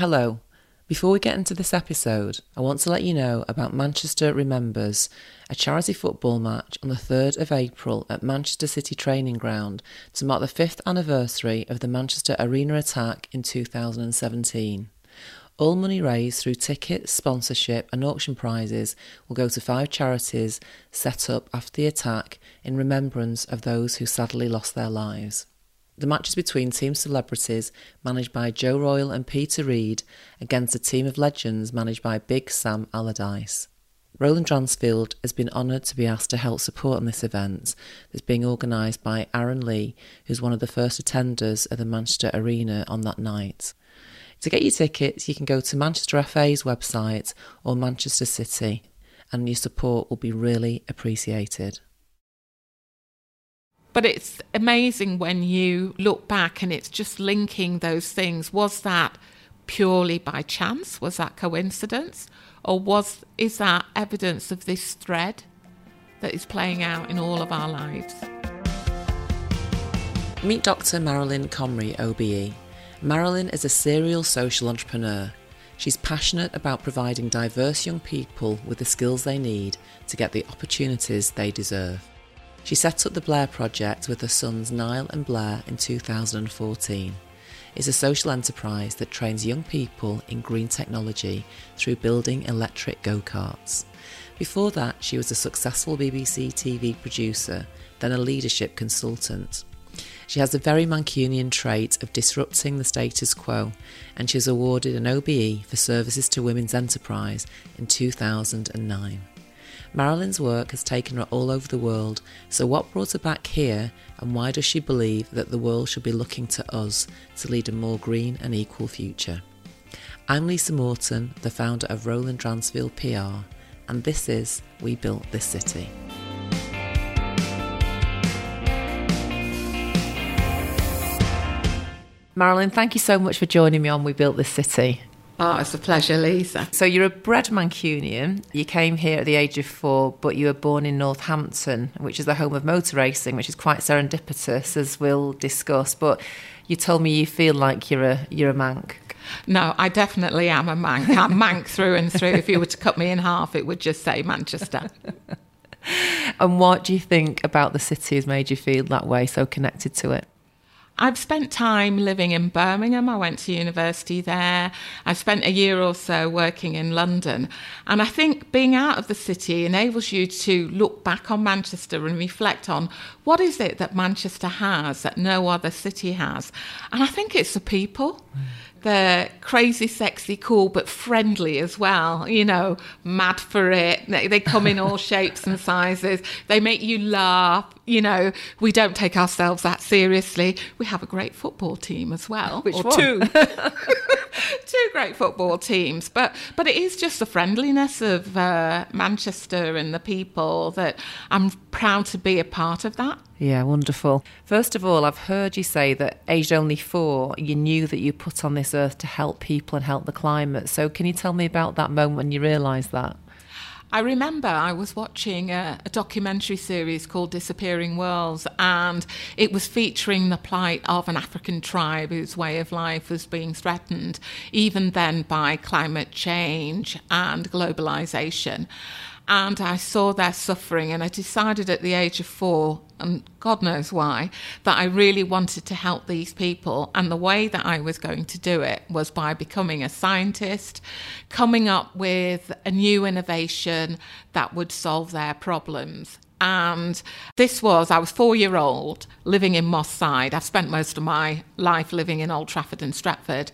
Hello. Before we get into this episode, I want to let you know about Manchester Remembers, a charity football match on the 3rd of April at Manchester City Training Ground to mark the fifth anniversary of the Manchester Arena attack in 2017. All money raised through tickets, sponsorship, and auction prizes will go to five charities set up after the attack in remembrance of those who sadly lost their lives. The match is between team celebrities managed by Joe Royle and Peter Reid against a team of legends managed by Big Sam Allardyce. Roland Dransfield has been honoured to be asked to help support on this event that's being organised by Aaron Lee, who's one of the first attenders at the Manchester Arena on that night. To get your tickets, you can go to Manchester FA's website or Manchester City, and your support will be really appreciated. But it's amazing when you look back and it's just linking those things. Was that purely by chance? Was that coincidence? Or was is that evidence of this thread that is playing out in all of our lives? Meet Dr. Marilyn Comrie, OBE. Marilyn is a serial social entrepreneur. She's passionate about providing diverse young people with the skills they need to get the opportunities they deserve. She set up the Blair Project with her sons Nile and Blair in 2014. It's a social enterprise that trains young people in green technology through building electric go karts. Before that, she was a successful BBC TV producer, then a leadership consultant. She has the very Mancunian trait of disrupting the status quo, and she was awarded an OBE for services to women's enterprise in 2009. Marilyn's work has taken her all over the world, so what brought her back here and why does she believe that the world should be looking to us to lead a more green and equal future? I'm Lisa Morton, the founder of Roland Dransfield PR, and this is We Built This City. Marilyn, thank you so much for joining me on We Built This City. Oh, it's a pleasure, Lisa. So you're a bred Mancunian. You came here at the age of four, but you were born in Northampton, which is the home of motor racing, which is quite serendipitous, as we'll discuss. But you told me you feel like you're a you're a Manc. No, I definitely am a Manc. I'm Manc through and through. If you were to cut me in half, it would just say Manchester. and what do you think about the city has made you feel that way, so connected to it? I've spent time living in Birmingham. I went to university there. I've spent a year or so working in London. And I think being out of the city enables you to look back on Manchester and reflect on what is it that Manchester has that no other city has. And I think it's the people. Mm they're crazy, sexy, cool, but friendly as well. You know, mad for it. They, they come in all shapes and sizes. They make you laugh. You know, we don't take ourselves that seriously. We have a great football team as well. Which or one? Two. two great football teams. But but it is just the friendliness of uh, Manchester and the people that I'm proud to be a part of that. Yeah, wonderful. First of all, I've heard you say that aged only four, you knew that you put on this earth to help people and help the climate. So, can you tell me about that moment when you realised that? I remember I was watching a, a, documentary series called Disappearing Worlds, and it was featuring the plight of an African tribe whose way of life was being threatened, even then by climate change and globalization. And I saw their suffering, and I decided at the age of four, and God knows why, that I really wanted to help these people. And the way that I was going to do it was by becoming a scientist, coming up with a new innovation that would solve their problems. And this was, I was four year old living in Moss Side. I've spent most of my life living in Old Trafford and Stretford.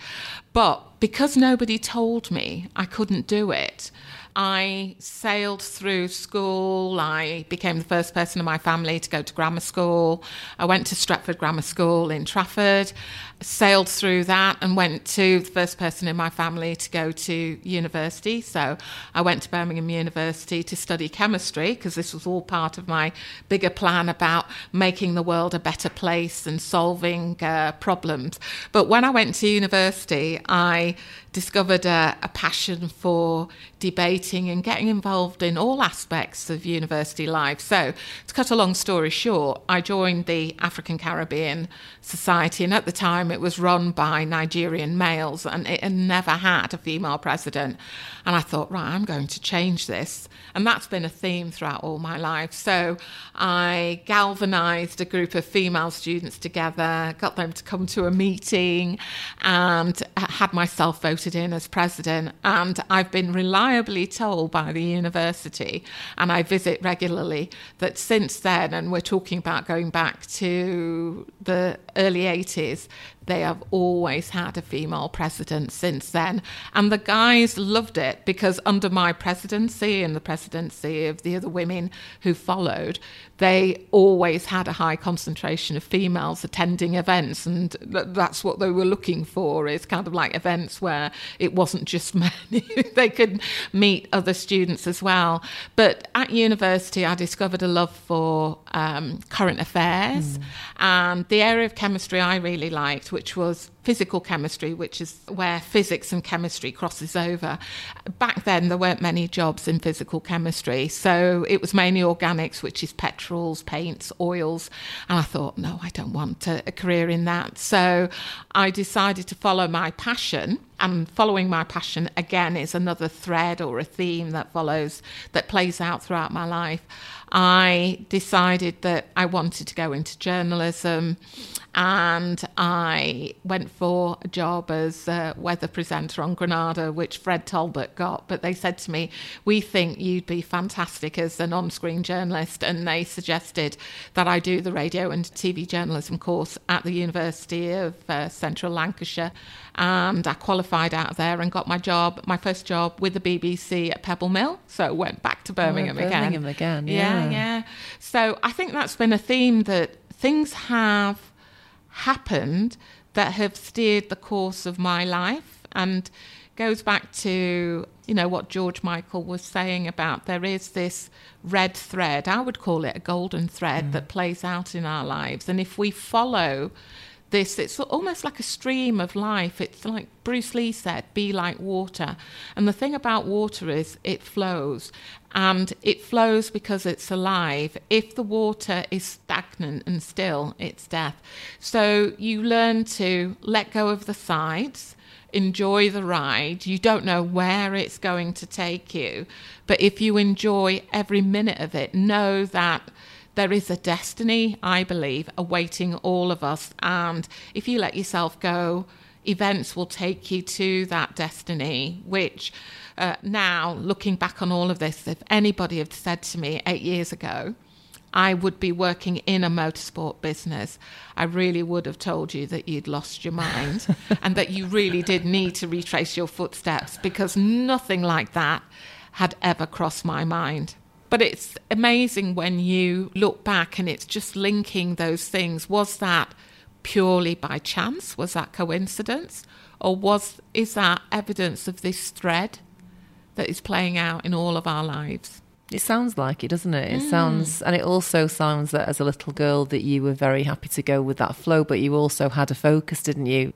But because nobody told me I couldn't do it, I sailed through school. I became the first person in my family to go to grammar school. I went to Stretford Grammar School in Trafford, sailed through that, and went to the first person in my family to go to university. So I went to Birmingham University to study chemistry because this was all part of my bigger plan about making the world a better place and solving uh, problems. But when I went to university, I discovered a, a passion for debating and getting involved in all aspects of university life. So, to cut a long story short, I joined the African Caribbean Society, and at the time it was run by Nigerian males and it had never had a female president. And I thought, right, I'm going to change this. And that's been a theme throughout all my life. So, I galvanized a group of female students together, got them to come to a meeting, and had myself voted in as president. And I've been reliably told by the university, and I visit regularly, that since then, and we're talking about going back to the early 80s, they have always had a female president since then. And the guys loved it because under my presidency and the presidency of the other women who followed, they always had a high concentration of females attending events. And that's what they were looking for is kind of like events where it wasn't just men, they could meet other students as well. But at university, I discovered a love for um, current affairs. Mm. And the area of chemistry I really liked which was physical chemistry, which is where physics and chemistry crosses over. Back then, there weren't many jobs in physical chemistry, so it was mainly organics, which is petrols, paints, oils. And I thought, no, I don't want a, a career in that. So I decided to follow my passion. And following my passion again is another thread or a theme that follows, that plays out throughout my life. I decided that I wanted to go into journalism and I went for a job as a weather presenter on Granada, which Fred Talbot got. But they said to me, We think you'd be fantastic as an on screen journalist. And they suggested that I do the radio and TV journalism course at the University of uh, Central Lancashire. And I qualified out of there and got my job, my first job with the BBC at Pebble Mill. So went back to Birmingham, oh, Birmingham again. again. Yeah. yeah, yeah. So I think that's been a theme that things have happened that have steered the course of my life and goes back to you know what George Michael was saying about there is this red thread I would call it a golden thread mm. that plays out in our lives and if we follow this it's almost like a stream of life it's like Bruce Lee said be like water and the thing about water is it flows and it flows because it's alive. If the water is stagnant and still, it's death. So you learn to let go of the sides, enjoy the ride. You don't know where it's going to take you, but if you enjoy every minute of it, know that there is a destiny, I believe, awaiting all of us. And if you let yourself go, events will take you to that destiny, which uh, now, looking back on all of this, if anybody had said to me eight years ago, I would be working in a motorsport business, I really would have told you that you'd lost your mind and that you really did need to retrace your footsteps because nothing like that had ever crossed my mind. But it's amazing when you look back and it's just linking those things. Was that purely by chance? Was that coincidence? Or was is that evidence of this thread that is playing out in all of our lives. It sounds like it, doesn't it? It mm. sounds, and it also sounds that as a little girl that you were very happy to go with that flow, but you also had a focus, didn't you?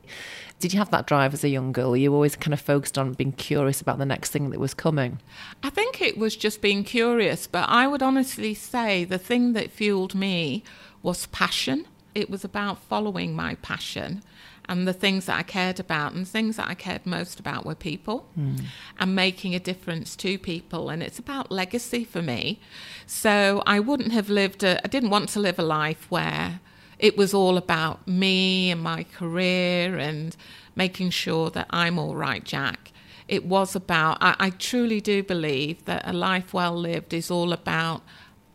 Did you have that drive as a young girl? Were you always kind of focused on being curious about the next thing that was coming? I think it was just being curious, but I would honestly say the thing that fueled me was passion. It was about following my passion and the things that I cared about and things that I cared most about were people mm. and making a difference to people. And it's about legacy for me. So I wouldn't have lived I didn't want to live a life where it was all about me and my career and making sure that I'm all right Jack. It was about I, I truly do believe that a life well lived is all about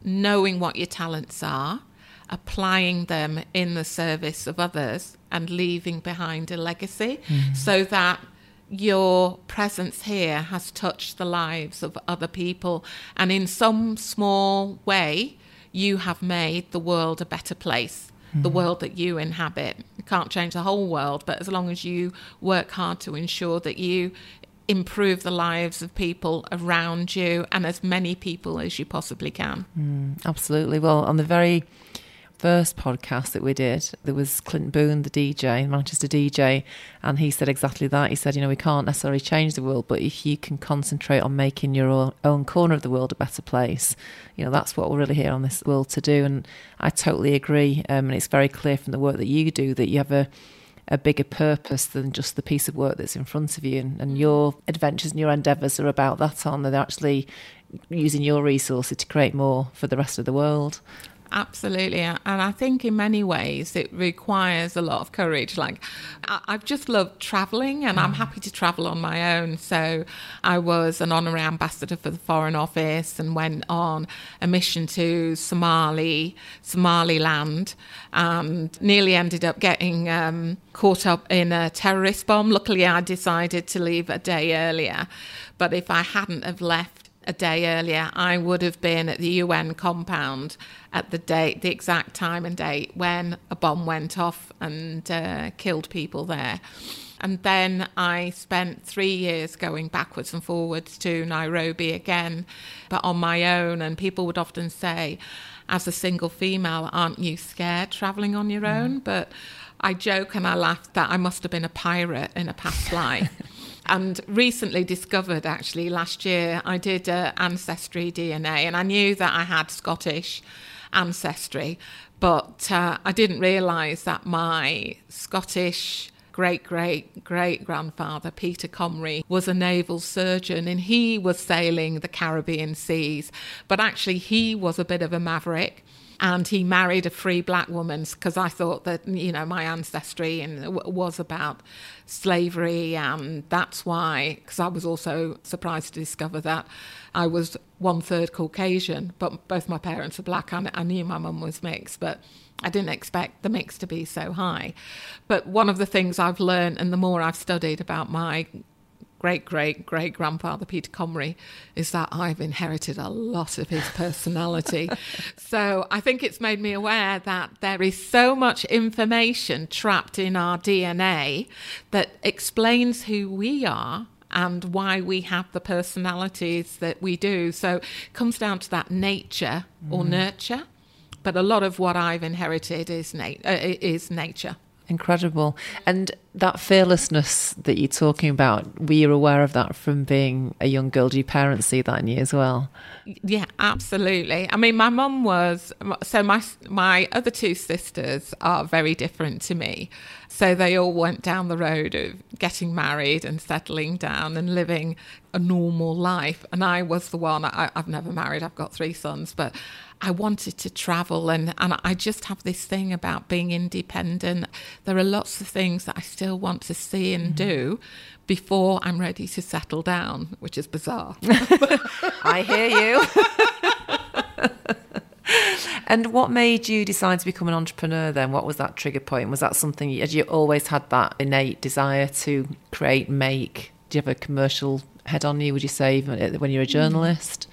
knowing what your talents are applying them in the service of others and leaving behind a legacy mm-hmm. so that your presence here has touched the lives of other people and in some small way you have made the world a better place mm-hmm. the world that you inhabit you can't change the whole world but as long as you work hard to ensure that you improve the lives of people around you and as many people as you possibly can mm, absolutely well on the very first podcast that we did, there was Clint Boon, the DJ, Manchester DJ, and he said exactly that. He said, you know, we can't necessarily change the world, but if you can concentrate on making your own corner of the world a better place, you know, that's what we're really here on this world to do. And I totally agree. Um, and it's very clear from the work that you do that you have a a bigger purpose than just the piece of work that's in front of you. And, and your adventures and your endeavours are about that, aren't they? They're actually using your resources to create more for the rest of the world. Absolutely. And I think in many ways it requires a lot of courage. Like, I've just loved traveling and I'm mm. happy to travel on my own. So, I was an honorary ambassador for the Foreign Office and went on a mission to Somali, Somaliland, and nearly ended up getting um, caught up in a terrorist bomb. Luckily, I decided to leave a day earlier. But if I hadn't have left, a day earlier, I would have been at the UN compound at the date, the exact time and date when a bomb went off and uh, killed people there. And then I spent three years going backwards and forwards to Nairobi again, but on my own. And people would often say, as a single female, aren't you scared traveling on your mm. own? But I joke and I laugh that I must have been a pirate in a past life. and recently discovered actually last year I did uh, ancestry DNA and I knew that I had Scottish ancestry, but uh, I didn't realise that my Scottish great great great grandfather Peter Comrie was a naval surgeon and he was sailing the Caribbean seas, but actually he was a bit of a maverick and he married a free black woman because I thought that you know my ancestry and was about slavery, and that's why. Because I was also surprised to discover that I was one third Caucasian, but both my parents are black. I, I knew my mum was mixed, but I didn't expect the mix to be so high. But one of the things I've learned, and the more I've studied about my great great great grandfather Peter Comrie is that I've inherited a lot of his personality. so I think it's made me aware that there is so much information trapped in our DNA that explains who we are and why we have the personalities that we do. So it comes down to that nature or mm. nurture. But a lot of what I've inherited is, na- uh, is nature. Incredible. And that fearlessness that you're talking about, were you aware of that from being a young girl? Do your parents see that in you as well? Yeah, absolutely. I mean, my mum was, so my, my other two sisters are very different to me. So they all went down the road of getting married and settling down and living a normal life. And I was the one, I, I've never married, I've got three sons, but I wanted to travel and, and I just have this thing about being independent. There are lots of things that I still want to see and mm. do before I'm ready to settle down, which is bizarre. I hear you. and what made you decide to become an entrepreneur then? What was that trigger point? Was that something, had you always had that innate desire to create, make? Do you have a commercial head on you, would you say, when you're a mm. journalist?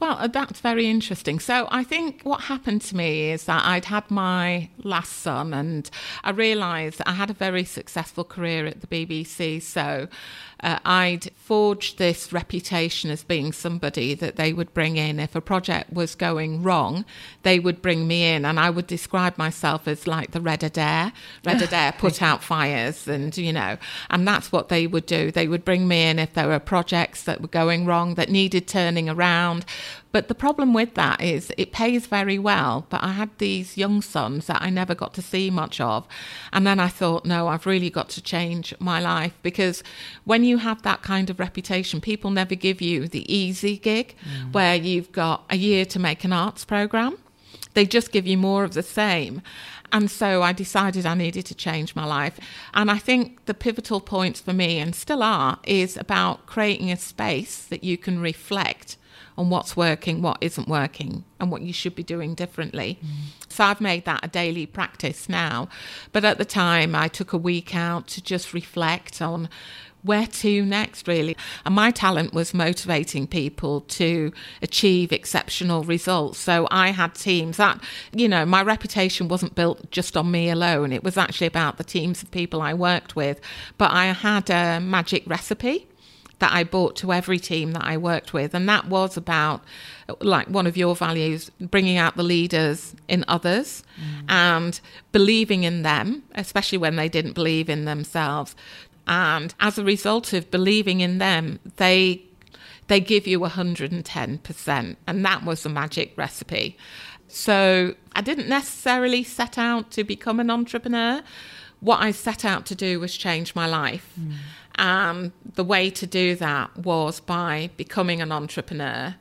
Well, uh, that's very interesting. So, I think what happened to me is that I'd had my last son, and I realised I had a very successful career at the BBC. So, uh, I'd forged this reputation as being somebody that they would bring in. If a project was going wrong, they would bring me in, and I would describe myself as like the Red Adair. Red Adair put out fires, and you know, and that's what they would do. They would bring me in if there were projects that were going wrong that needed turning around. But the problem with that is it pays very well. But I had these young sons that I never got to see much of. And then I thought, no, I've really got to change my life because when you have that kind of reputation, people never give you the easy gig mm. where you've got a year to make an arts program. They just give you more of the same. And so I decided I needed to change my life. And I think the pivotal points for me, and still are, is about creating a space that you can reflect on what's working, what isn't working, and what you should be doing differently. Mm. So I've made that a daily practice now. But at the time, I took a week out to just reflect on where to next, really. And my talent was motivating people to achieve exceptional results. So I had teams that, you know, my reputation wasn't built just on me alone. It was actually about the teams of people I worked with. But I had a magic recipe that I brought to every team that I worked with. And that was about, like, one of your values, bringing out the leaders in others mm. and believing in them, especially when they didn't believe in themselves. And as a result of believing in them, they they give you 110%. And that was the magic recipe. So I didn't necessarily set out to become an entrepreneur. What I set out to do was change my life. Mm. And the way to do that was by becoming an entrepreneur.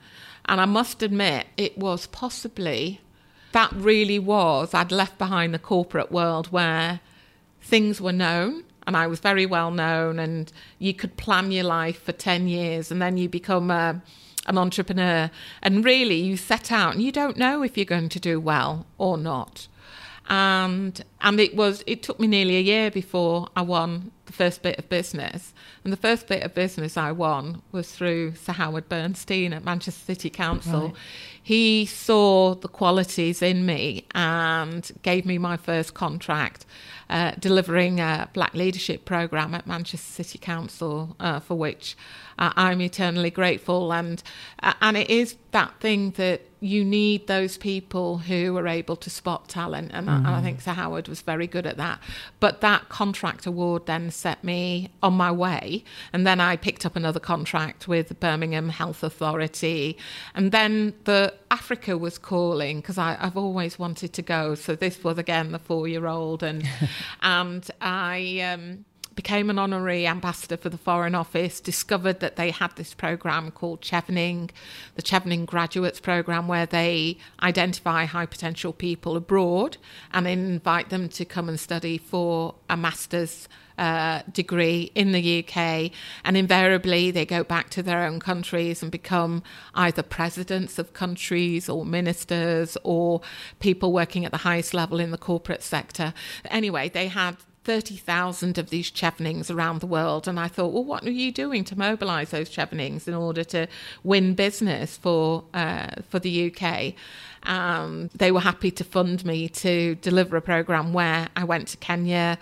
And I must admit, it was possibly, that really was, I'd left behind the corporate world where things were known and I was very well known, and you could plan your life for 10 years and then you become a, an entrepreneur. And really, you set out and you don't know if you're going to do well or not and and it was it took me nearly a year before I won the first bit of business. And the first bit of business I won was through Sir Howard Bernstein at Manchester City Council. Right. He saw the qualities in me and gave me my first contract, uh, delivering a Black Leadership Programme at Manchester City Council, uh, for which uh, I'm eternally grateful. And uh, and it is that thing that you need those people who are able to spot talent, and, mm. I, and I think Sir Howard was very good at that. But that contract award then set me on my way, and then I picked up another contract with the Birmingham Health Authority, and then the Africa was calling because I've always wanted to go. So this was again the four-year-old, and and I. Um, became an honorary ambassador for the Foreign Office, discovered that they had this program called Chevening, the Chevening Graduates Program, where they identify high potential people abroad and invite them to come and study for a master's. Uh, degree in the UK, and invariably they go back to their own countries and become either presidents of countries or ministers or people working at the highest level in the corporate sector. Anyway, they had 30,000 of these chevenings around the world. And I thought, well, what are you doing to mobilize those chevenings in order to win business for, uh, for the UK? Um, they were happy to fund me to deliver a program where I went to Kenya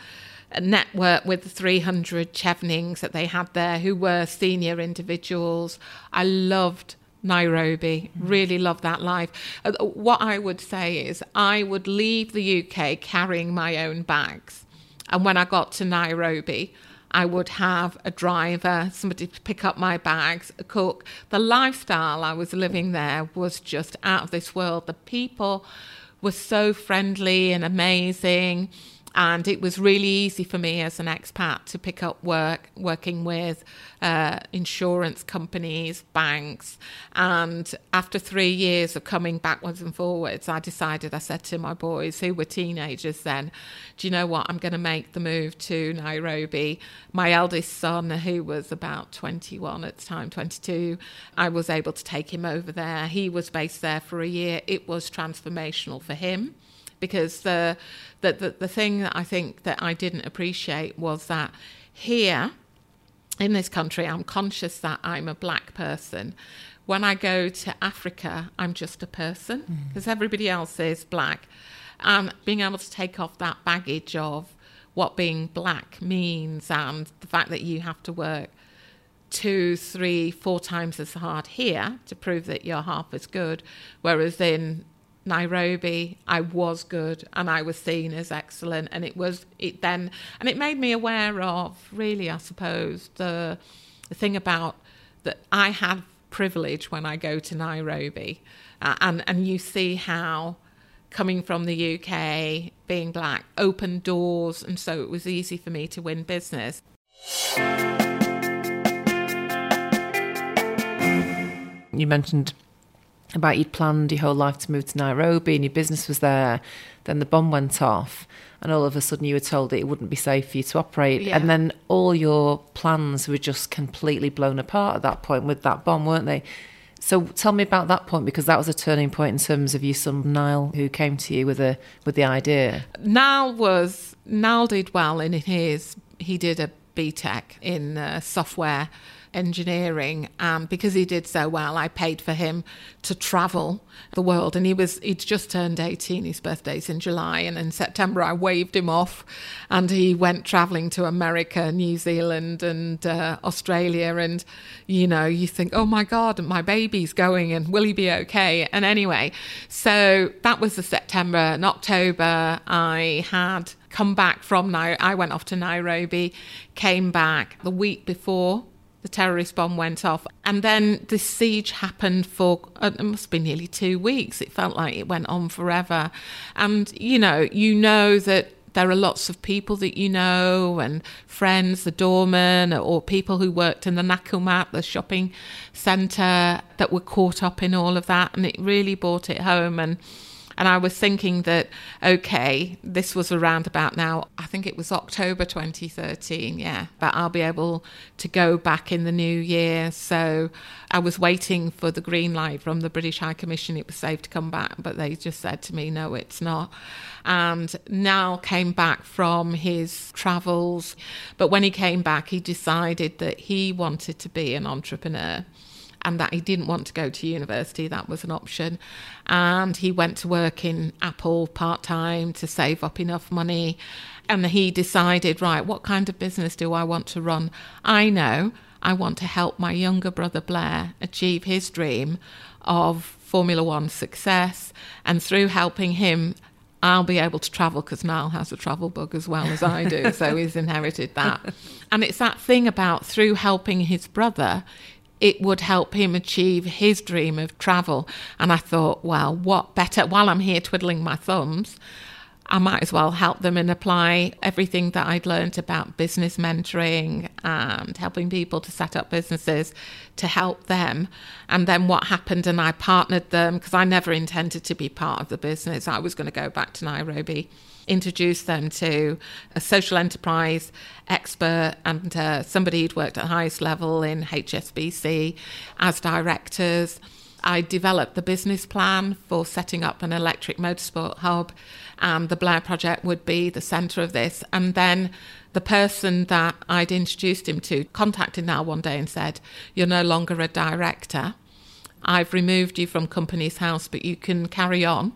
network with the 300 chevenings that they had there who were senior individuals. I loved Nairobi. Really love that life. Uh, what I would say is, I would leave the UK carrying my own bags. And when I got to Nairobi, I would have a driver, somebody to pick up my bags, a cook. The lifestyle I was living there was just out of this world. The people were so friendly and amazing. And it was really easy for me as an expat to pick up work working with uh, insurance companies, banks. And after three years of coming backwards and forwards, I decided, I said to my boys, who were teenagers then, do you know what? I'm going to make the move to Nairobi. My eldest son, who was about 21 at the time, 22, I was able to take him over there. He was based there for a year. It was transformational for him because the, the, the, the thing that I think that I didn't appreciate was that here in this country, I'm conscious that I'm a black person. When I go to Africa, I'm just a person because mm. everybody else is black. And being able to take off that baggage of what being black means and the fact that you have to work two, three, four times as hard here to prove that you're half as good, whereas in Nairobi, I was good and I was seen as excellent. And it was it then, and it made me aware of really, I suppose, the, the thing about that I have privilege when I go to Nairobi, uh, and and you see how coming from the UK, being black, opened doors, and so it was easy for me to win business. You mentioned about you'd planned your whole life to move to Nairobi and your business was there. Then the bomb went off, and all of a sudden you were told that it wouldn't be safe for you to operate. Yeah. And then all your plans were just completely blown apart at that point with that bomb, weren't they? So tell me about that point because that was a turning point in terms of your son Nile, who came to you with a with the idea. Nile was Nile did well in his. He did a BTEC in uh, software engineering. and because he did so well, I paid for him to travel the world. And he was he'd just turned 18. His birthday's in July, and in September I waved him off, and he went traveling to America, New Zealand, and uh, Australia. And you know, you think, oh my God, my baby's going, and will he be okay? And anyway, so that was the September. and October, I had come back from Nairobi. I went off to Nairobi, came back the week before the terrorist bomb went off. And then the siege happened for, uh, it must be nearly two weeks. It felt like it went on forever. And, you know, you know that there are lots of people that you know and friends, the doorman, or people who worked in the Nakumatt, the shopping centre, that were caught up in all of that. And it really brought it home. And and I was thinking that, okay, this was around about now, I think it was October 2013, yeah, but I'll be able to go back in the new year. So I was waiting for the green light from the British High Commission. It was safe to come back, but they just said to me, no, it's not. And Nile came back from his travels. But when he came back, he decided that he wanted to be an entrepreneur and that he didn't want to go to university. That was an option. And he went to work in Apple part time to save up enough money. And he decided, right, what kind of business do I want to run? I know I want to help my younger brother Blair achieve his dream of Formula One success. And through helping him, I'll be able to travel because Nile has a travel bug as well as I do. so he's inherited that. And it's that thing about through helping his brother, it would help him achieve his dream of travel. And I thought, well, what better? While I'm here twiddling my thumbs, I might as well help them and apply everything that I'd learned about business mentoring and helping people to set up businesses to help them. And then what happened, and I partnered them because I never intended to be part of the business. I was going to go back to Nairobi introduce them to a social enterprise expert and uh, somebody who'd worked at the highest level in HSBC as directors. I developed the business plan for setting up an electric motorsport hub. and the Blair Project would be the centre of this. And then the person that I'd introduced him to contacted Nile one day and said, You're no longer a director. I've removed you from Companies House, but you can carry on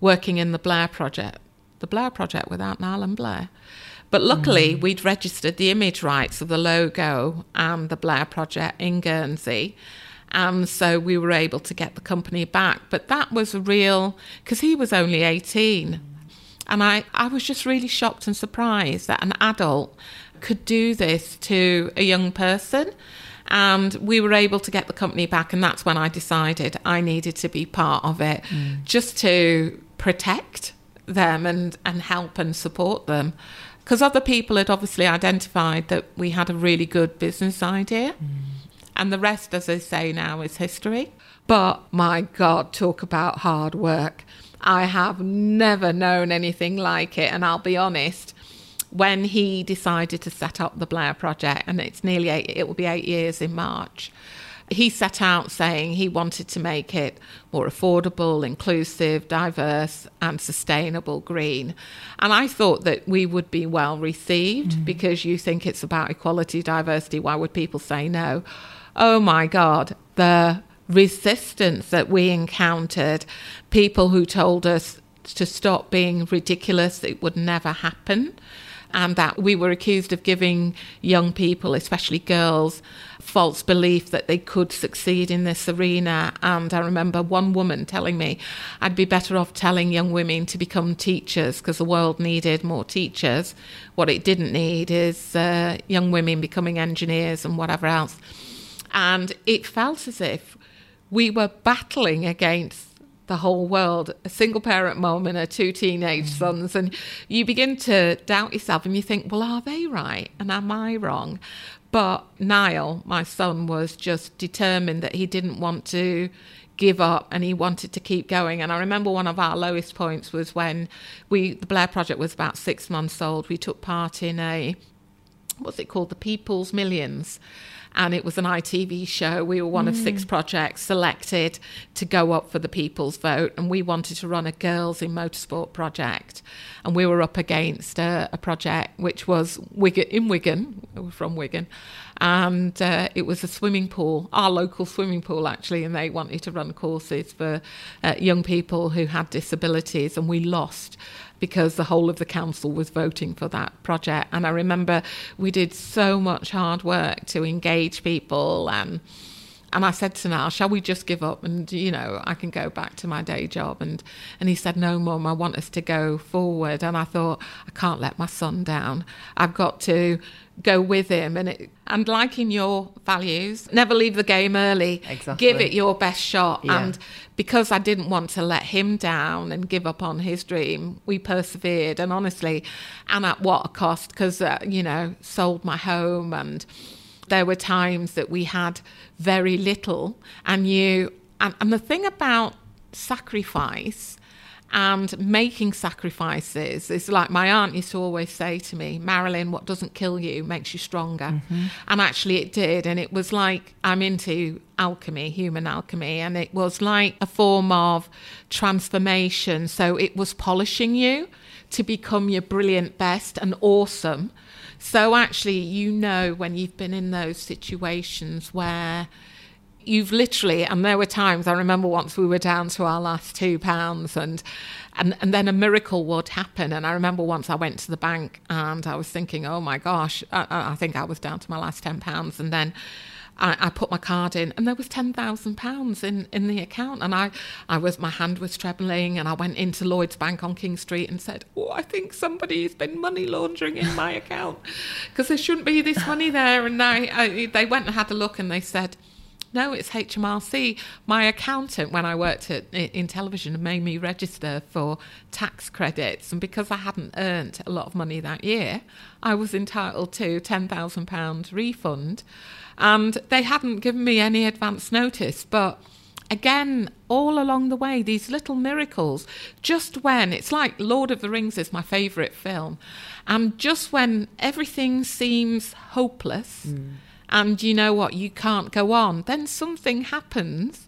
working in the Blair Project the Blair Project without Nile and Blair. But luckily, mm. we'd registered the image rights of the logo and the Blair Project in Guernsey. And so we were able to get the company back. But that was a real, because he was only 18. And I, I was just really shocked and surprised that an adult could do this to a young person. And we were able to get the company back. And that's when I decided I needed to be part of it mm. just to protect them and, and help and support them. Because other people had obviously identified that we had a really good business idea. Mm. And the rest, as they say now, is history. But my God, talk about hard work. I have never known anything like it. And I'll be honest, when he decided to set up the Blair Project, and it's nearly eight, it will be eight years in March, he set out saying he wanted to make it more affordable, inclusive, diverse, and sustainable green. And I thought that we would be well received mm. because you think it's about equality, diversity. Why would people say no? Oh my God, the resistance that we encountered, people who told us to stop being ridiculous, it would never happen and that we were accused of giving young people, especially girls, false belief that they could succeed in this arena. And I remember one woman telling me I'd be better off telling young women to become teachers because the world needed more teachers. What it didn't need is uh, young women becoming engineers and whatever else. And it felt as if we were battling against the whole world, a single parent mom and her two teenage mm. sons, and you begin to doubt yourself and you think, well, are they right? And am I wrong? But Nile, my son, was just determined that he didn't want to give up and he wanted to keep going. And I remember one of our lowest points was when we, the Blair Project was about six months old. We took part in a what's it called? The People's Millions and it was an ITV show. We were one mm. of six mm. projects selected to go up for the people's vote, and we wanted to run a girls in motorsport project, and we were up against a, a project which was Wigan, in Wigan. We were from Wigan, and uh, it was a swimming pool, our local swimming pool actually, and they wanted to run courses for uh, young people who had disabilities, and we lost because the whole of the council was voting for that project. And I remember we did so much hard work to engage people and and I said to Nile, shall we just give up and, you know, I can go back to my day job? And, and he said, no, Mum, I want us to go forward. And I thought, I can't let my son down. I've got to go with him and it, and liking your values never leave the game early exactly. give it your best shot yeah. and because I didn't want to let him down and give up on his dream we persevered and honestly and at what a cost because uh, you know sold my home and there were times that we had very little and you and, and the thing about sacrifice and making sacrifices is like my aunt used to always say to me, Marilyn, what doesn't kill you makes you stronger. Mm-hmm. And actually, it did. And it was like I'm into alchemy, human alchemy, and it was like a form of transformation. So it was polishing you to become your brilliant best and awesome. So actually, you know, when you've been in those situations where you've literally and there were times i remember once we were down to our last two pounds and and and then a miracle would happen. And i remember once i went to the bank and i was thinking oh my gosh i, I think i was down to my last 10 pounds. And then I, I, put my card in and there was ten thousand pounds in in the account. And I I was my hand was trembling and I went into Lloyd's Bank on King Street and said oh I think somebody has been money laundering in my account. Because there shouldn't be this money there. And I, I they went and had a look and they said no, it's HMRC. My accountant, when I worked at, in television, made me register for tax credits. And because I hadn't earned a lot of money that year, I was entitled to £10,000 refund. And they hadn't given me any advance notice. But again, all along the way, these little miracles, just when it's like Lord of the Rings is my favourite film. And just when everything seems hopeless. Mm and you know what, you can't go on, then something happens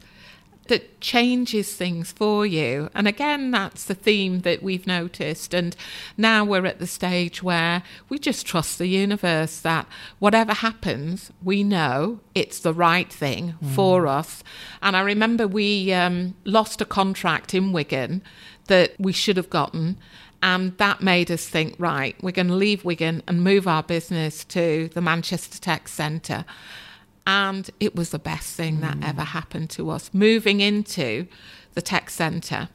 that changes things for you. And again, that's the theme that we've noticed. And now we're at the stage where we just trust the universe that whatever happens, we know it's the right thing mm. for us. And I remember we um, lost a contract in Wigan that we should have gotten. And that made us think, right, we're going to leave Wigan and move our business to the Manchester Tech Centre. And it was the best thing that mm. ever happened to us. Moving into the tech centre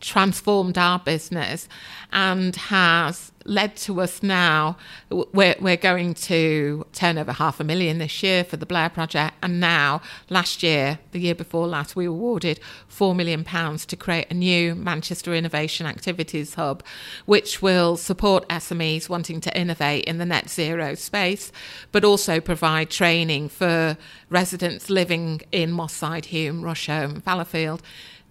transformed our business and has led to us now. We're, we're going to turn over half a million this year for the Blair Project. And now, last year, the year before last, we awarded £4 million to create a new Manchester Innovation Activities Hub, which will support SMEs wanting to innovate in the net zero space, but also provide training for residents living in Moss Side, Hulme, Rusholme, Fallowfield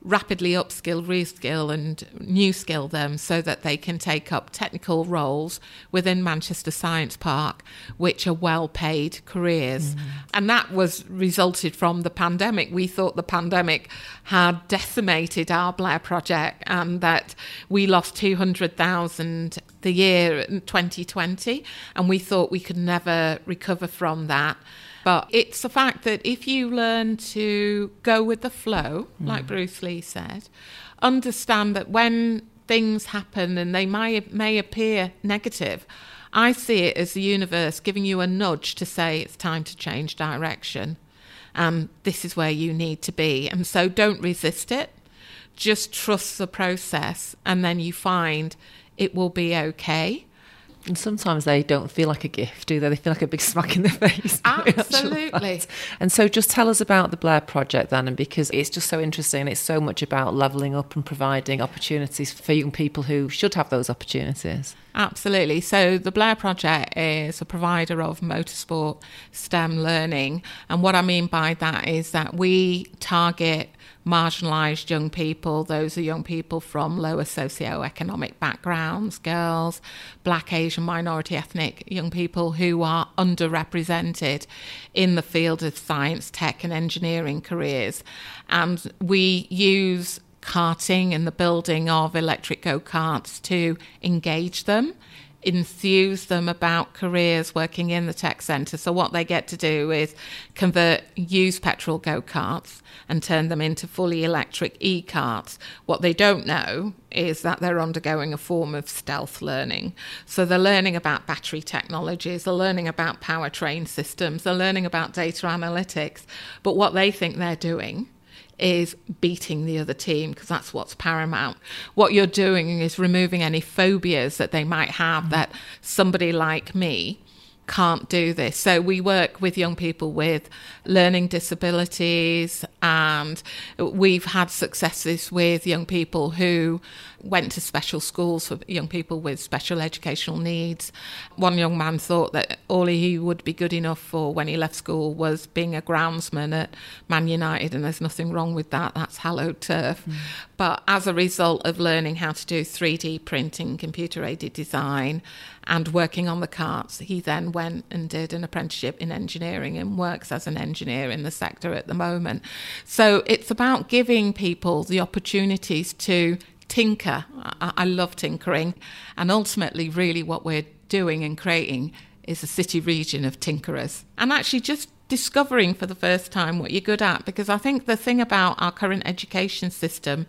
rapidly upskill, reskill, and new skill them so that they can take up technical roles within Manchester Science Park, which are well paid careers. Mm. And that was resulted from the pandemic. We thought the pandemic had decimated our Blair project and that we lost 200,000 the year in 2020, and we thought we could never recover from that. But it's the fact that if you learn to go with the flow, mm. like Bruce Lee said, understand that when things happen and they may, may appear negative, I see it as the universe giving you a nudge to say it's time to change direction. And this is where you need to be. And so don't resist it. Just trust the process, and then you find it will be okay. And sometimes they don't feel like a gift, do they? They feel like a big smack in the face. Absolutely. And so just tell us about the Blair Project then, and because it's just so interesting. It's so much about levelling up and providing opportunities for young people who should have those opportunities. Absolutely. So the Blair Project is a provider of motorsport STEM learning. And what I mean by that is that we target marginalised young people. Those are young people from lower socio-economic backgrounds, girls, black, Asian, minority ethnic young people who are underrepresented in the field of science, tech, and engineering careers. And we use karting and the building of electric go karts to engage them enthuse them about careers working in the tech centre. So, what they get to do is convert used petrol go karts and turn them into fully electric e karts. What they don't know is that they're undergoing a form of stealth learning. So, they're learning about battery technologies, they're learning about powertrain systems, they're learning about data analytics. But what they think they're doing is beating the other team because that's what's paramount. What you're doing is removing any phobias that they might have mm-hmm. that somebody like me can't do this. So we work with young people with learning disabilities and we've had successes with young people who went to special schools for young people with special educational needs. One young man thought that all he would be good enough for when he left school was being a groundsman at Man United, and there's nothing wrong with that. That's hallowed turf. Mm. But as a result of learning how to do 3D printing, computer aided design, and working on the karts, he then went and did an apprenticeship in engineering and works as an engineer in the sector at the moment. So it's about giving people the opportunities to tinker. I, I love tinkering. And ultimately, really, what we're doing and creating is a city region of tinkerers. And actually, just discovering for the first time what you're good at because I think the thing about our current education system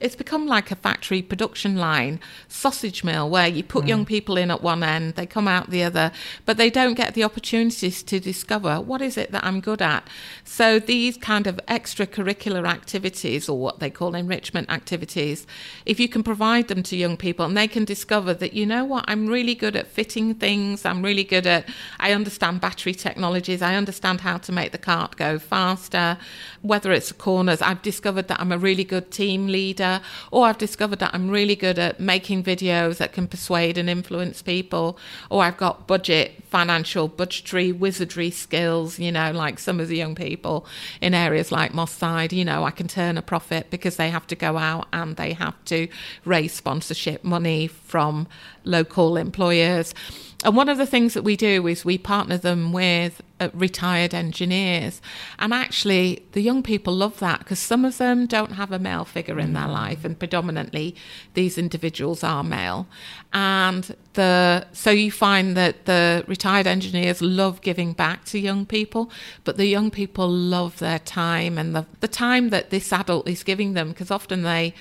it's become like a factory production line sausage mill where you put mm. young people in at one end they come out the other but they don't get the opportunities to discover what is it that I'm good at. So these kind of extracurricular activities or what they call enrichment activities if you can provide them to young people and they can discover that you know what? I'm really good at fitting things. I'm really good at I understand battery technologies. I understand how to make the kart go faster, whether it's corners. I've discovered that I'm a really good team leader, or I've discovered that I'm really good at making videos that can persuade and influence people, or I've got budget, financial, budgetary, wizardry skills, you know, like some of the young people in areas like Moss Side, you know, I can turn a profit because they have to go out and they have to raise sponsorship money from local employers. And one of the things that we do is we partner them with uh, retired engineers. And actually, the young people love that because some of them don't have a male figure in their life, and predominantly these individuals are male. And the so you find that the retired engineers love giving back to young people, but the young people love their time and the, the time that this adult is giving them because often they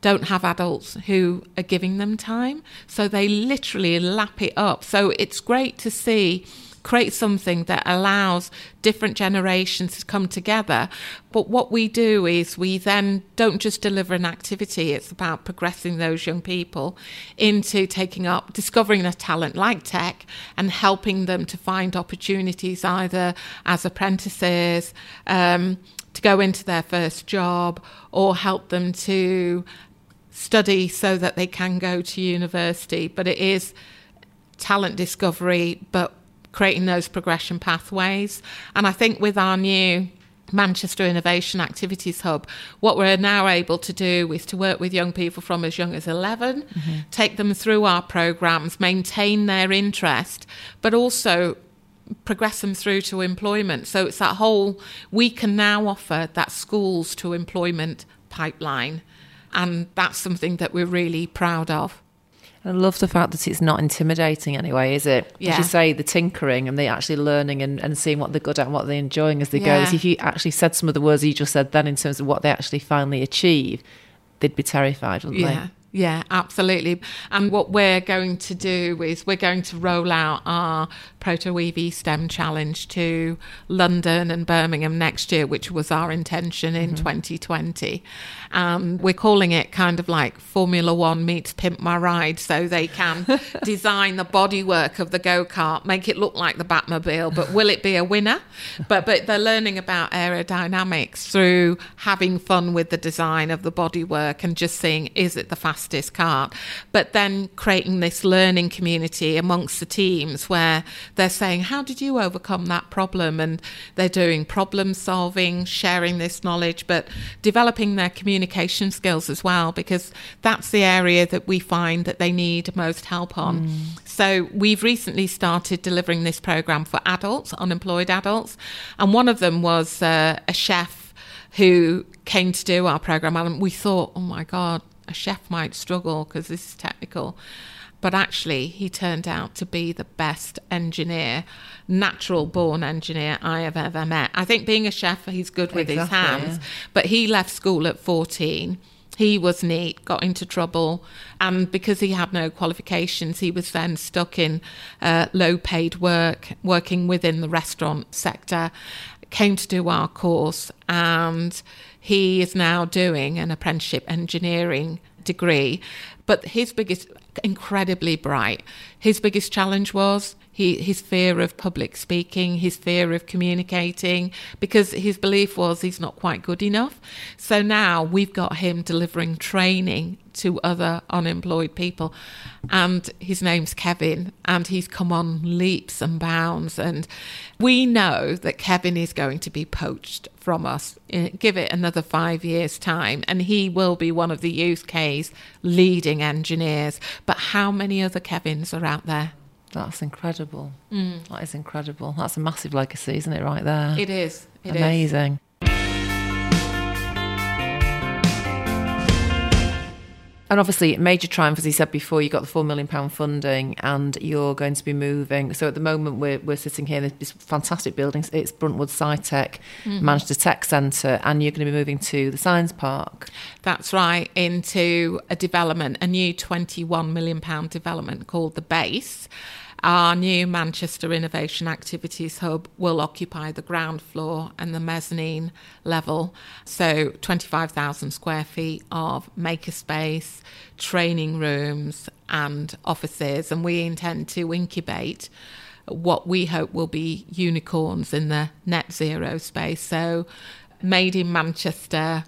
don't have adults who are giving them time. So they literally lap it up. So it's great to see create something that allows different generations to come together. But what we do is we then don't just deliver an activity, it's about progressing those young people into taking up, discovering a talent like tech and helping them to find opportunities either as apprentices. Um, to go into their first job or help them to study so that they can go to university. But it is talent discovery, but creating those progression pathways. And I think with our new Manchester Innovation Activities Hub, what we're now able to do is to work with young people from as young as 11, mm-hmm. take them through our programs, maintain their interest, but also progress them through to employment. So it's that whole, we can now offer that schools to employment pipeline and that's something that we're really proud of. I love the fact that it's not intimidating anyway, is it? Yeah. As you say, the tinkering and the actually learning and, and seeing what they're good at and what they're enjoying as they yeah. go. As if you actually said some of the words you just said then in terms of what they actually finally achieve, they'd be terrified, wouldn't yeah. they? Yeah, absolutely. And what we're going to do is we're going to roll out our Proto EV STEM challenge to London and Birmingham next year, which was our intention in mm-hmm. 2020. Um, we're calling it kind of like Formula One meets Pimp My Ride, so they can design the bodywork of the go kart, make it look like the Batmobile, but will it be a winner? But but they're learning about aerodynamics through having fun with the design of the bodywork and just seeing is it the fastest fastest kart. But then creating this learning community amongst the teams where they're saying, How did you overcome that problem? And they're doing problem solving, sharing this knowledge, but developing their communication skills as well, because that's the area that we find that they need most help on. Mm. So we've recently started delivering this program for adults, unemployed adults. And one of them was uh, a chef who came to do our program. And we thought, oh my God, a chef might struggle because this is technical. But actually, he turned out to be the best engineer, natural born engineer I have ever met. I think being a chef, he's good with exactly, his hands, yeah. but he left school at 14 he was neat, got into trouble, and because he had no qualifications, he was then stuck in uh, low paid work, working within the restaurant sector. Came to do our course, and he is now doing an apprenticeship engineering degree. But his biggest, incredibly bright, his biggest challenge was he, his fear of public speaking, his fear of communicating, because his belief was he's not quite good enough. So now we've got him delivering training to other unemployed people. And his name's Kevin, and he's come on leaps and bounds. And we know that Kevin is going to be poached from us. Eh, give it another five years' time, and he will be one of the UK's leading engineers. But how many other Kevins are out there? That's incredible. Mm. That is incredible. That's a massive legacy, isn't it, right there? It is. It Amazing. Is. And obviously, major triumph, as he said before, you got the four million pound funding, and you're going to be moving. So at the moment, we're we're sitting here in this fantastic building. It's Bruntwood SciTech, mm-hmm. Manchester Tech Centre, and you're going to be moving to the Science Park. That's right, into a development, a new twenty one million pound development called the Base. Our new Manchester Innovation Activities Hub will occupy the ground floor and the mezzanine level. So, 25,000 square feet of makerspace, training rooms, and offices. And we intend to incubate what we hope will be unicorns in the net zero space. So, made in Manchester,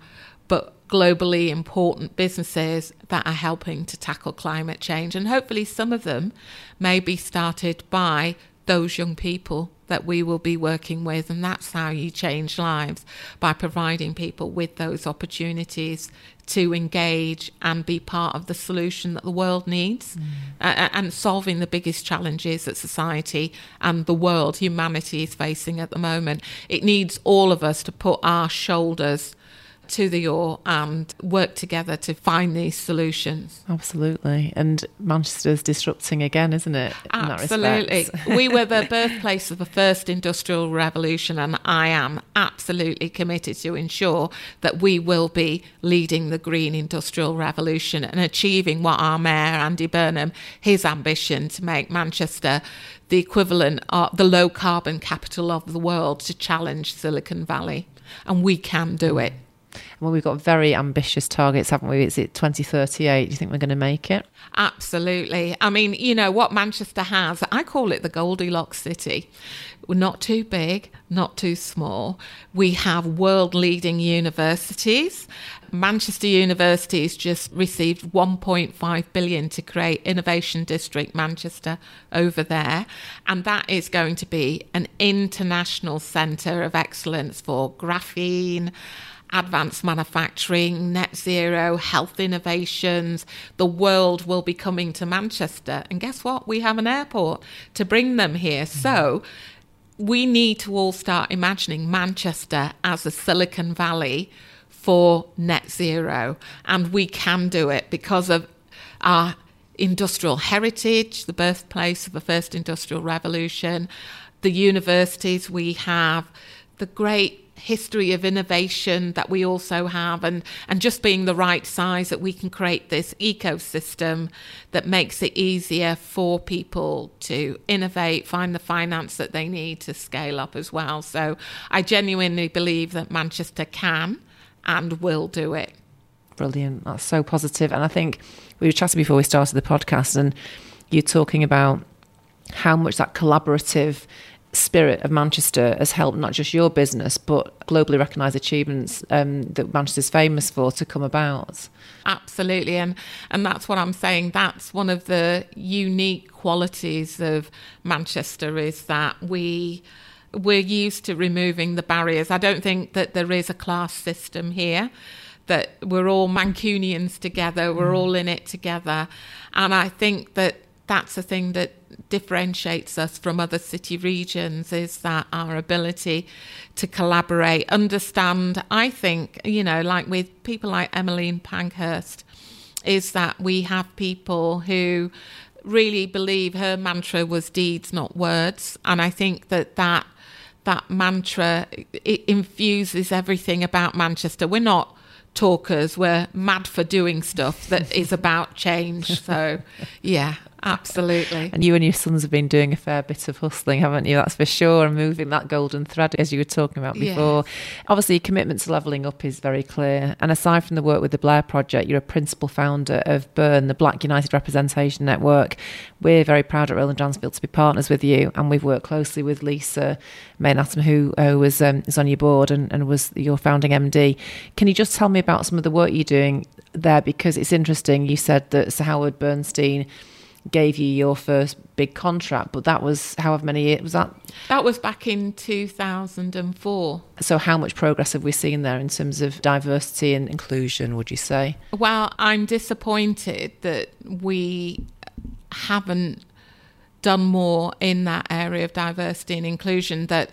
globally important businesses that are helping to tackle climate change. And hopefully, some of them may be started by those young people that we will be working with. And that's how you change lives by providing people with those opportunities to engage and be part of the solution that the world needs mm. uh, and solving the biggest challenges that society and the world, humanity, is facing at the moment. It needs all of us to put our shoulders to the oar and work together to find these solutions. Absolutely. And Manchester's disrupting again, isn't it? Absolutely. we were the birthplace of the first industrial revolution, and I am absolutely committed to ensure that we will be leading the green industrial revolution and achieving what our mayor, Andy Burnham, his ambition to make Manchester the equivalent of the low carbon capital of the world to challenge Silicon Valley. And we can do it. Well, we've got very ambitious targets, haven't we? Is it 2038? Do you think we're going to make it? Absolutely. I mean, you know, what Manchester has, I call it the Goldilocks City. We're not too big, not too small. We have world leading universities. Manchester University has just received 1.5 billion to create Innovation District Manchester over there, and that is going to be an international centre of excellence for graphene advanced manufacturing, net zero, health innovations. The world will be coming to Manchester. And guess what? We have an airport to bring them here. Mm-hmm. So we need to all start imagining Manchester as a Silicon Valley for net zero. And we can do it because of our industrial heritage, the birthplace of the first industrial revolution, the universities we have, the great history of innovation that we also have and and just being the right size that we can create this ecosystem that makes it easier for people to innovate find the finance that they need to scale up as well. So i genuinely believe that manchester can and will do it. Brilliant. That's so positive. And i think we were chatting before we started the podcast and you're talking about how much that collaborative spirit of Manchester has helped not just your business, but globally recognised achievements um, that Manchester's famous for to come about. Absolutely, and and that's what I'm saying. That's one of the unique qualities of Manchester is that we we're used to removing the barriers. I don't think that there is a class system here. That we're all Mancunians together, we're mm. all in it together, and I think that that's a thing that differentiates us from other city regions is that our ability to collaborate, understand. I think, you know, like with people like Emmeline Pankhurst, is that we have people who really believe her mantra was deeds, not words. And I think that that, that mantra it infuses everything about Manchester. We're not talkers, we're mad for doing stuff that is about change. So, yeah, Absolutely. And you and your sons have been doing a fair bit of hustling, haven't you? That's for sure. And moving that golden thread, as you were talking about before. Obviously, your commitment to levelling up is very clear. And aside from the work with the Blair Project, you're a principal founder of Burn, the Black United Representation Network. We're very proud at Roland Dransfield to be partners with you. And we've worked closely with Lisa Maynattam, who, who was, um, was on your board and, and was your founding MD. Can you just tell me about some of the work you're doing there? Because it's interesting. You said that Sir Howard Bernstein gave you your first big contract, but that was however many years was that? That was back in 2004. So, how much progress have we seen there in terms of diversity and inclusion, would you say? Well, I'm disappointed that we haven't done more in that area of diversity and inclusion that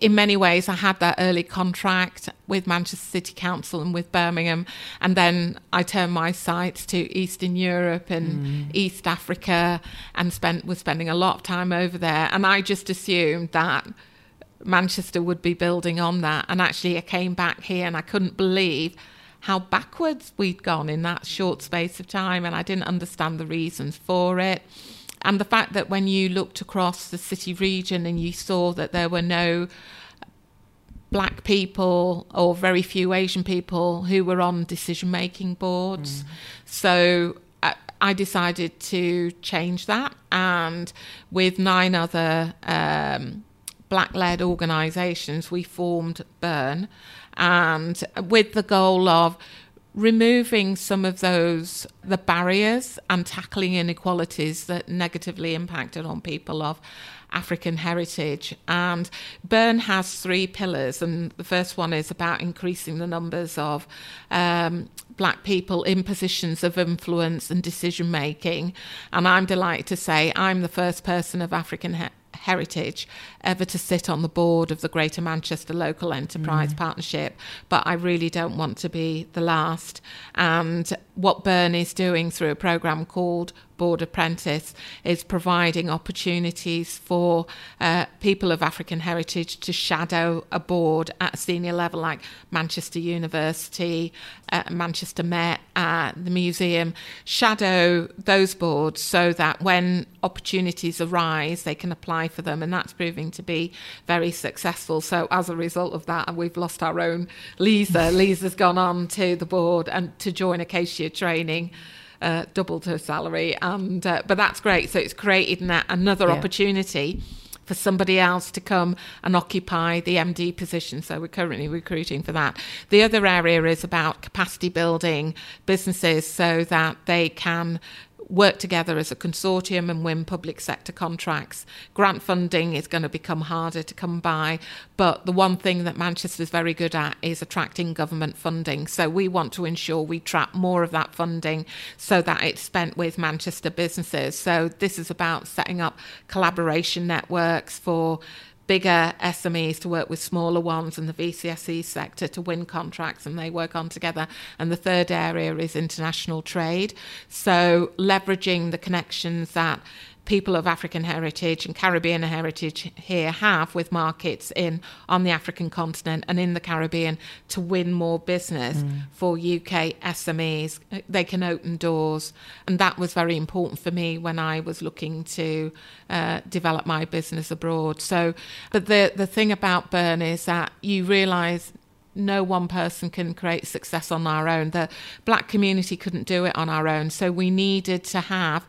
in many ways I had that early contract with Manchester City Council and with Birmingham and then I turned my sights to Eastern Europe and mm. East Africa and spent was spending a lot of time over there. And I just assumed that Manchester would be building on that. And actually I came back here and I couldn't believe how backwards we'd gone in that short space of time and I didn't understand the reasons for it and the fact that when you looked across the city region and you saw that there were no black people or very few Asian people who were on decision making boards. Mm. So I, I, decided to change that. And with nine other um, black led organisations, we formed Burn. And with the goal of removing some of those the barriers and tackling inequalities that negatively impacted on people of African heritage. And Burn has three pillars, and the first one is about increasing the numbers of um, black people in positions of influence and decision making. And I'm delighted to say I'm the first person of African heritage heritage ever to sit on the board of the Greater Manchester Local Enterprise mm. Partnership, but I really don't want to be the last. And what Burn is doing through a program called Board Apprentice is providing opportunities for uh, people of African heritage to shadow a board at a senior level, like Manchester University, uh, Manchester Met, uh, the museum, shadow those boards so that when opportunities arise, they can apply for them. And that's proving to be very successful. So, as a result of that, we've lost our own Lisa. Lisa's gone on to the board and to join Acacia Training uh, doubled her salary, and uh, but that's great. So it's created an, another yeah. opportunity for somebody else to come and occupy the MD position. So we're currently recruiting for that. The other area is about capacity building businesses so that they can work together as a consortium and win public sector contracts. Grant funding is going to become harder to come by, but the one thing that Manchester is very good at is attracting government funding. So we want to ensure we trap more of that funding so that it's spent with Manchester businesses. So this is about setting up collaboration networks for bigger SMEs to work with smaller ones and the VCSE sector to win contracts and they work on together. And the third area is international trade. So leveraging the connections that people of African heritage and Caribbean heritage here have with markets in on the African continent and in the Caribbean to win more business mm. for UK SMEs. They can open doors, and that was very important for me when I was looking to uh, develop my business abroad. So, but the the thing about Burn is that you realise no one person can create success on our own. The black community couldn't do it on our own. So we needed to have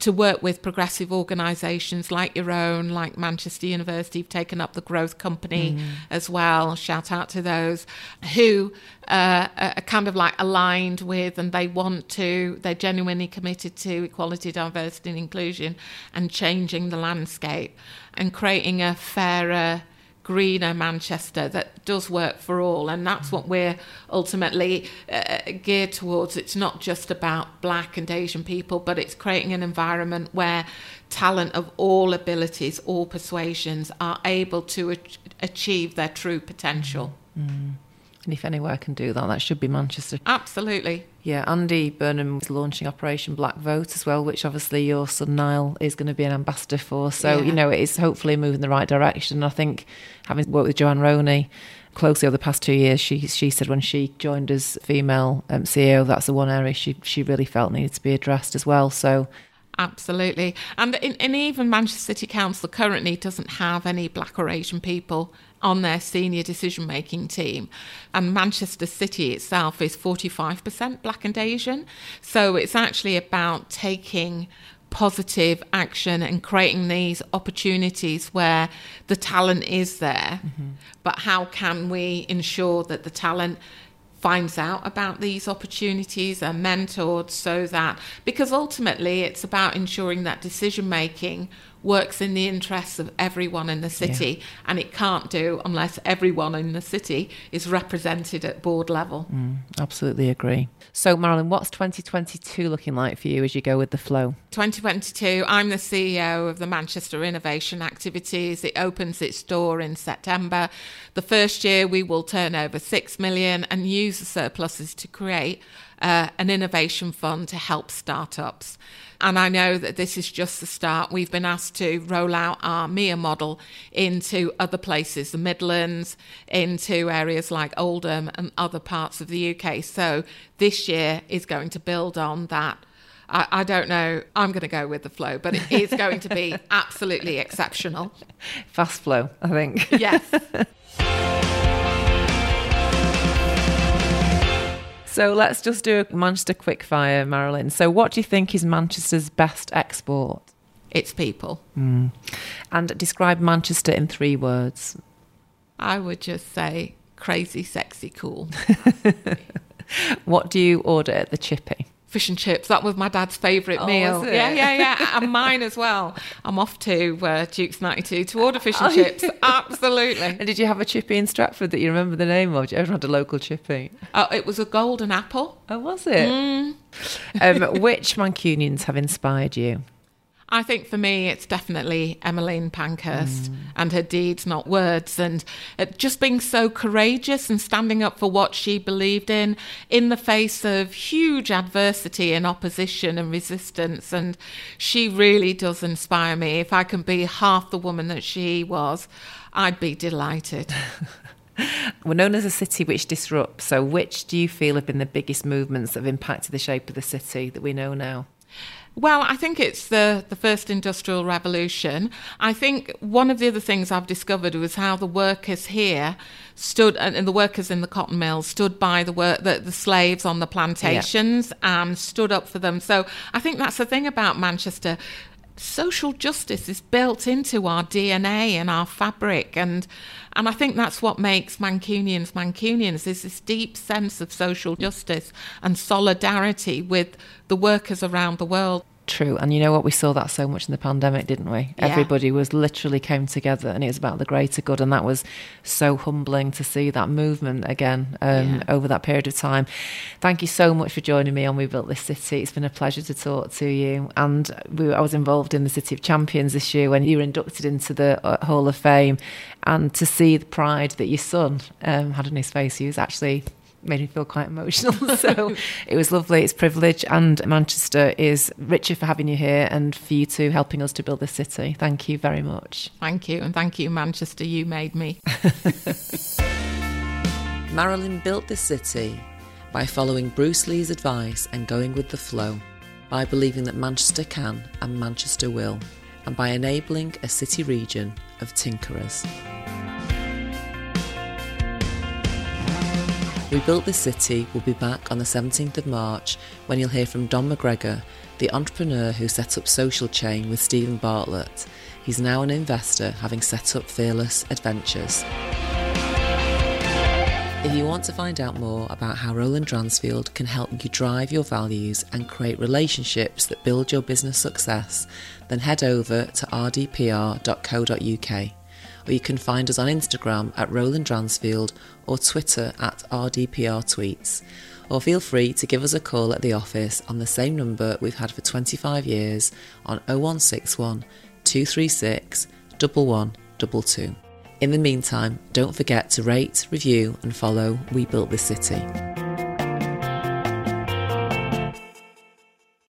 to work with progressive organisations like your own, like Manchester University, have taken up the Growth Company mm. as well. Shout out to those who uh, are kind of like aligned with and they want to, they're genuinely committed to equality, diversity, and inclusion and changing the landscape and creating a fairer greener Manchester that does work for all. And that's what we're ultimately uh, geared towards. It's not just about black and Asian people, but it's creating an environment where talent of all abilities, all persuasions are able to achieve their true potential. Mm. And if anywhere can do that, that should be Manchester. Absolutely. Yeah, Andy Burnham is launching Operation Black Vote as well, which obviously your son Nile is going to be an ambassador for. So, yeah. you know, it is hopefully moving the right direction. And I think having worked with Joanne Roney closely over the past two years, she she said when she joined as female um, CEO, that's the one area she, she really felt needed to be addressed as well. So, Absolutely. And, in, and even Manchester City Council currently doesn't have any black or Asian people on their senior decision making team. And Manchester City itself is 45% black and Asian. So it's actually about taking positive action and creating these opportunities where the talent is there. Mm-hmm. But how can we ensure that the talent finds out about these opportunities are mentored so that because ultimately it's about ensuring that decision making works in the interests of everyone in the city, yeah. and it can't do unless everyone in the city is represented at board level. Mm, absolutely agree. So, Marilyn, what's 2022 looking like for you as you go with the flow? 2022, I'm the CEO of the Manchester Innovation Activities. It opens its door in September. The first year, we will turn over 6 million and use the surpluses to create uh, an innovation fund to help startups. And I know that this is just the start. We've been asked to roll out our MIA model into other places, the Midlands, into areas like Oldham and other parts of the UK. So this year is going to build on that. I, I don't know. I'm going to go with the flow, but it is going to be absolutely exceptional. Fast flow, I think. Yes. So let's just do a Manchester quickfire, Marilyn. So, what do you think is Manchester's best export? It's people. Mm. And describe Manchester in three words. I would just say crazy, sexy, cool. what do you order at the Chippy? Fish and chips. That was my dad's favourite oh, meal. Yeah, yeah, yeah. and mine as well. I'm off to uh, Duke's 92 to order fish and oh, chips. Absolutely. And did you have a chippy in Stretford that you remember the name of? Did you ever had a local chippy? Oh, it was a golden apple. Oh, was it? Mm. Um, which Mancunians have inspired you? I think for me, it's definitely Emmeline Pankhurst mm. and her deeds, not words, and uh, just being so courageous and standing up for what she believed in in the face of huge adversity and opposition and resistance. And she really does inspire me. If I can be half the woman that she was, I'd be delighted. We're known as a city which disrupts. So, which do you feel have been the biggest movements that have impacted the shape of the city that we know now? Well, I think it's the, the first industrial revolution. I think one of the other things I've discovered was how the workers here stood, and the workers in the cotton mills stood by the work, the, the slaves on the plantations yeah. and stood up for them. So I think that's the thing about Manchester social justice is built into our DNA and our fabric and and I think that's what makes Mancunians Mancunians is this deep sense of social justice and solidarity with the workers around the world. True. And you know what? We saw that so much in the pandemic, didn't we? Yeah. Everybody was literally came together and it was about the greater good. And that was so humbling to see that movement again um, yeah. over that period of time. Thank you so much for joining me on We Built This City. It's been a pleasure to talk to you. And we, I was involved in the City of Champions this year when you were inducted into the uh, Hall of Fame. And to see the pride that your son um, had on his face, he was actually made me feel quite emotional. so it was lovely. It's privilege, and Manchester is richer for having you here and for you two helping us to build this city. Thank you very much. Thank you, and thank you, Manchester. You made me. Marilyn built this city by following Bruce Lee's advice and going with the flow, by believing that Manchester can and Manchester will, and by enabling a city region of tinkerers. We Built This City will be back on the 17th of March when you'll hear from Dom McGregor, the entrepreneur who set up Social Chain with Steven Bartlett. He's now an investor, having set up Fearless Adventures. If you want to find out more about how Roland Dransfield can help you drive your values and create relationships that build your business success, then head over to rdpr.co.uk. Or you can find us on Instagram at Roland Dransfield or Twitter at rdprtweets. Or feel free to give us a call at the office on the same number we've had for 25 years on 0161 236 1122. In the meantime, don't forget to rate, review, and follow We Built This City.